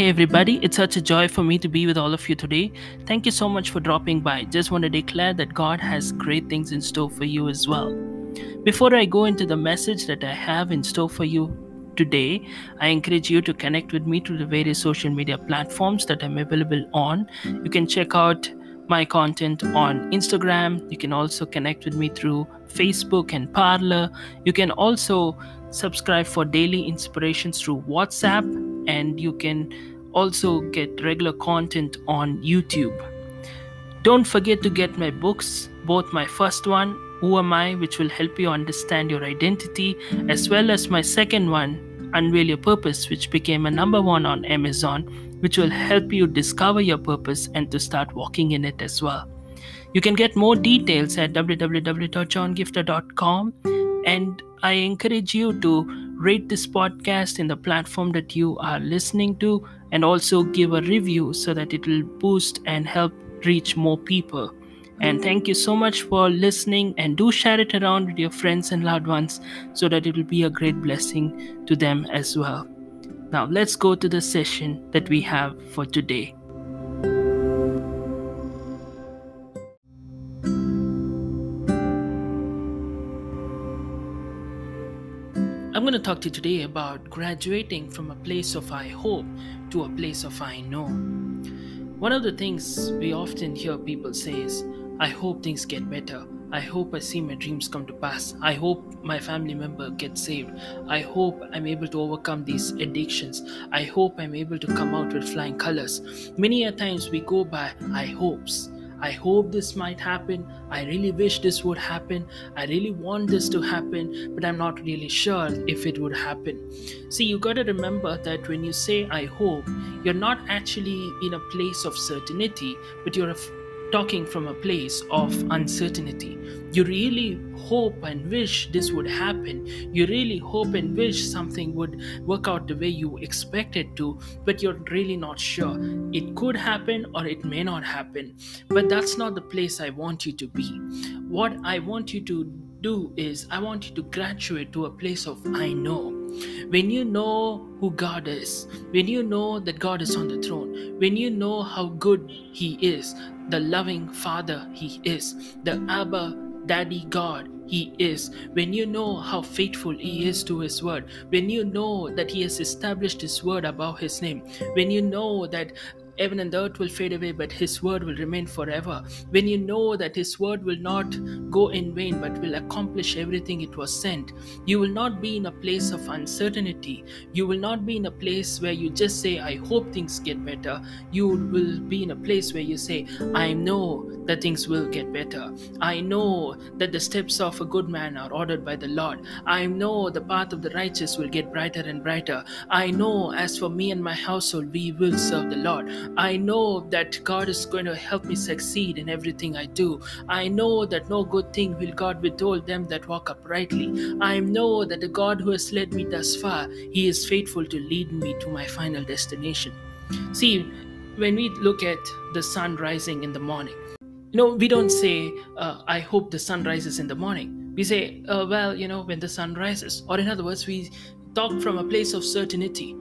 Hey everybody, it's such a joy for me to be with all of you today. Thank you so much for dropping by. Just want to declare that God has great things in store for you as well. Before I go into the message that I have in store for you today, I encourage you to connect with me through the various social media platforms that I'm available on. You can check out my content on Instagram. You can also connect with me through Facebook and Parler. You can also subscribe for daily inspirations through WhatsApp, and you can also get regular content on YouTube. Don't forget to get my books, both my first one, Who Am I, which will help you understand your identity, as well as my second one, Unveil Your Purpose, which became a number one on Amazon, which will help you discover your purpose and to start walking in it as well. You can get more details at www.johngiftah.com and I encourage you to rate this podcast in the platform that you are listening to and also give a review so that it will boost and help reach more people. And thank you so much for listening and do share it around with your friends and loved ones so that it will be a great blessing to them as well. Now, let's go to the session that we have for today. To talk to you today about graduating from a place of I hope to a place of I know. One of the things we often hear people say is, I hope things get better. I hope I see my dreams come to pass. I hope my family member gets saved. I hope I'm able to overcome these addictions. I hope I'm able to come out with flying colors. Many a times we go by I hopes. I hope this might happen. I really wish this would happen. I really want this to happen, but I'm not really sure if it would happen. See, you got to remember that when you say I hope, you're not actually in a place of certainty, but you're talking from a place of uncertainty. You really hope and wish this would happen. You really hope and wish something would work out the way you expect it to, but you're really not sure. It could happen or it may not happen. But that's not the place I want you to be. What I want you to do is, I want you to graduate to a place of I know. When you know who God is, when you know that God is on the throne, when you know how good He is, the loving Father He is, the Abba Daddy God He is, when you know how faithful He is to His word, when you know that He has established His word above His name, when you know that heaven and the earth will fade away, but His word will remain forever. When you know that His word will not go in vain, but will accomplish everything it was sent, you will not be in a place of uncertainty. You will not be in a place where you just say, I hope things get better. You will be in a place where you say, I know that things will get better. I know that the steps of a good man are ordered by the Lord. I know the path of the righteous will get brighter and brighter. I know as for me and my household, we will serve the Lord. I know that God is going to help me succeed in everything I do. I know that no good thing will God withhold them that walk uprightly. I know that the God who has led me thus far, He is faithful to lead me to my final destination. See, when we look at the sun rising in the morning, you know, we don't say, uh, I hope the sun rises in the morning. We say, uh, well, you know, when the sun rises. Or in other words, we talk from a place of certainty.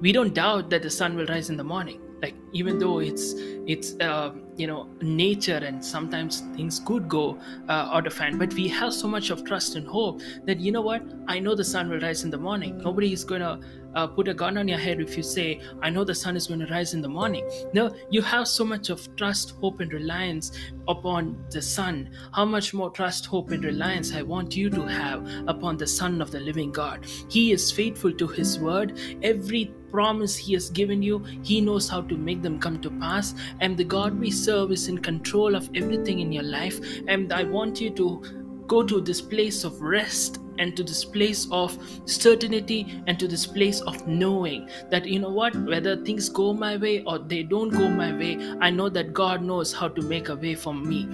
We don't doubt that the sun will rise in the morning like even though it's it's uh, you know nature and sometimes things could go uh, out of hand but we have so much of trust and hope that you know what? I know the sun will rise in the morning. Nobody is to uh, put a gun on your head if you say i know the sun is going to rise in the morning. No you have so much of trust hope and reliance upon the sun. How much more trust hope and reliance i want you to have upon the son of the living god? He is faithful to his word. Every promise he has given you he knows how to make them come to pass. And the god we serve is in control of everything in your life. And i want you to go to this place of rest and to this place of certainty and to this place of knowing that you know what whether things go my way or they don't go my way i know that god knows how to make a way for me.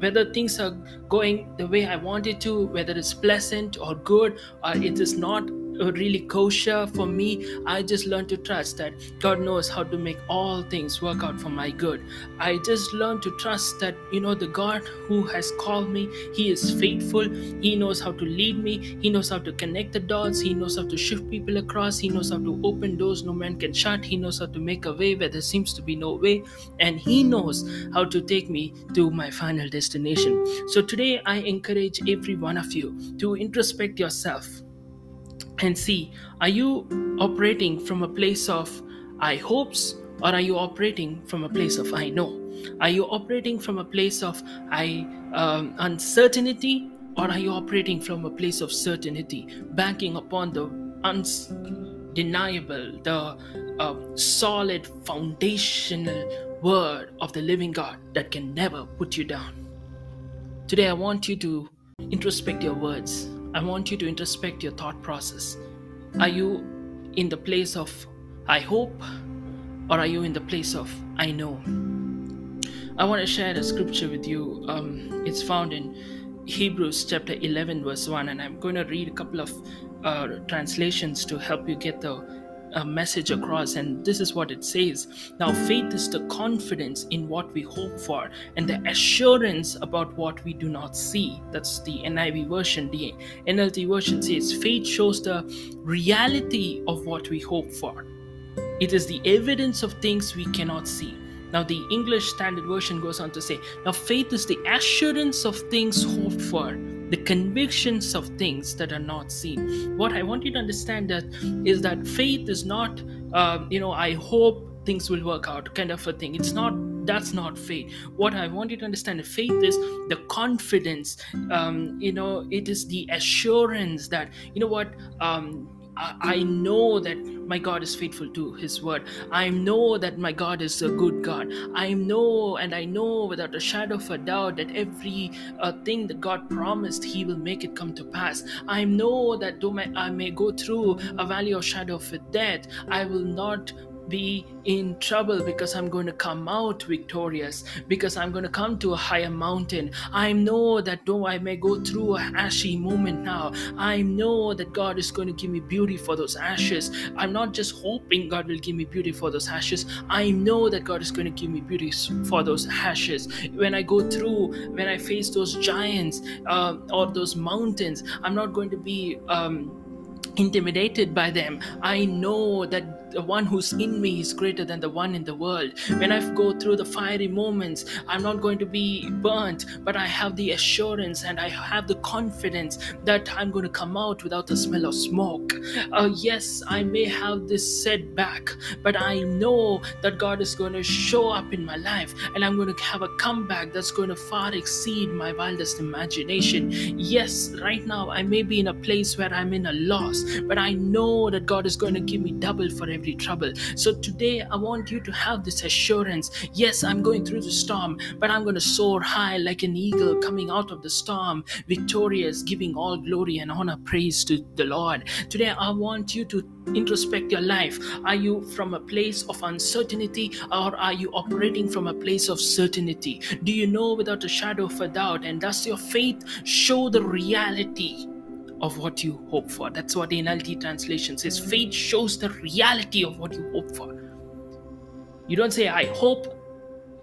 Whether things are going the way i want it to whether it's pleasant or good or it is not really kosher for me. I just learned to trust that God knows how to make all things work out for my good. I just learned to trust that, you know, the God who has called me, He is faithful. He knows how to lead me. He knows how to connect the dots. He knows how to shift people across. He knows how to open doors no man can shut. He knows how to make a way where there seems to be no way. And He knows how to take me to my final destination. So today, I encourage every one of you to introspect yourself and see are you operating from a place of I hopes or are you operating from a place of I know? Are you operating from a place of I um, uncertainty or are you operating from a place of certainty, banking upon the undeniable, the uh, solid foundational word of the living God that can never put you down? Today, I want you to introspect your words I want you to introspect your thought process. Are you in the place of I hope or are you in the place of I know? I want to share a scripture with you. Um, it's found in Hebrews chapter 11, verse 1, and I'm going to read a couple of uh, translations to help you get the a message across, and this is what it says. Now, faith is the confidence in what we hope for and the assurance about what we do not see. That's the NIV version. The NLT version says, faith shows the reality of what we hope for, it is the evidence of things we cannot see. Now, the English Standard Version goes on to say, Now, faith is the assurance of things hoped for the convictions of things that are not seen. What I want you to understand that is that faith is not, uh, you know, I hope things will work out kind of a thing. It's not that's not faith. What I want you to understand, faith is the confidence. Um, you know, it is the assurance that you know what. Um, I know that my God is faithful to His word. I know that my God is a good God. I know and I know without a shadow of a doubt that every uh, thing that God promised, He will make it come to pass. I know that though my, I may go through a valley of shadow of death, I will not be in trouble because I'm going to come out victorious, because I'm going to come to a higher mountain. I know that though I may go through a ashy moment now, I know that God is going to give me beauty for those ashes. I'm not just hoping God will give me beauty for those ashes. I know that God is going to give me beauty for those ashes. When I go through, when I face those giants uh, or those mountains, I'm not going to be. Um, intimidated by them. I know that the one who's in me is greater than the one in the world. When I go through the fiery moments, I'm not going to be burnt, but I have the assurance and I have the confidence that I'm going to come out without the smell of smoke. Uh, yes, I may have this setback, but I know that God is going to show up in my life and I'm going to have a comeback that's going to far exceed my wildest imagination. Yes, right now I may be in a place where I'm in a loss, but I know that God is going to give me double for every trouble. So today, I want you to have this assurance yes, I'm going through the storm, but I'm going to soar high like an eagle coming out of the storm, victorious, giving all glory and honor, praise to the Lord. Today, I want you to introspect your life. Are you from a place of uncertainty or are you operating from a place of certainty? Do you know without a shadow of a doubt? And does your faith show the reality? Of what you hope for. That's what the NLT translation says. Faith shows the reality of what you hope for. You don't say, I hope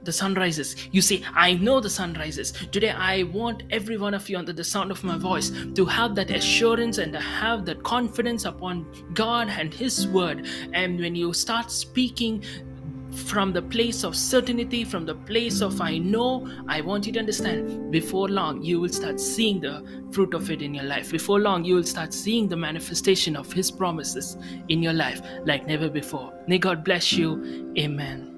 the sun rises. You say, I know the sun rises. Today, I want every one of you under the sound of my voice to have that assurance and to have that confidence upon God and His word. And when you start speaking from the place of certainty, from the place of I know, I want you to understand before long you will start seeing the fruit of it in your life. Before long you will start seeing the manifestation of His promises in your life like never before. May God bless you. Amen.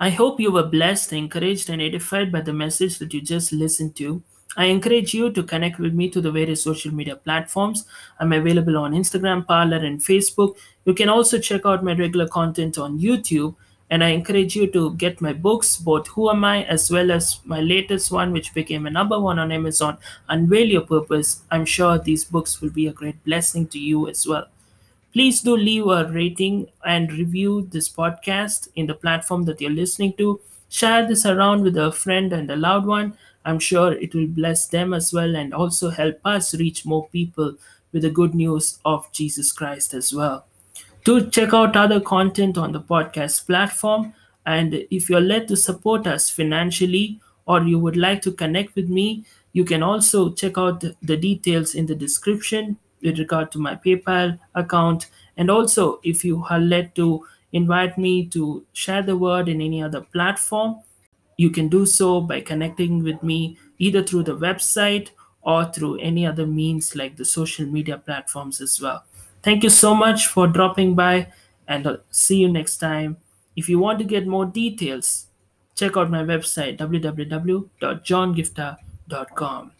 I hope you were blessed, encouraged, and edified by the message that you just listened to. I encourage you to connect with me through the various social media platforms. I'm available on Instagram, Parler, and Facebook. You can also check out my regular content on YouTube. And I encourage you to get my books, both Who Am I, as well as my latest one, which became a number one on Amazon, Unveil Your Purpose. I'm sure these books will be a great blessing to you as well. Please do leave a rating and review this podcast in the platform that you're listening to Share this around with a friend and a loved one. I'm sure it will bless them as well and also help us reach more people with the good news of Jesus Christ as well. Do check out other content on the podcast platform. And if you're led to support us financially or you would like to connect with me, you can also check out the details in the description with regard to my PayPal account. And also, if you are led to invite me to share the word in any other platform, you can do so by connecting with me either through the website or through any other means like the social media platforms as well. Thank you so much for dropping by and I'll see you next time. If you want to get more details, check out my website www.johngiftah.com.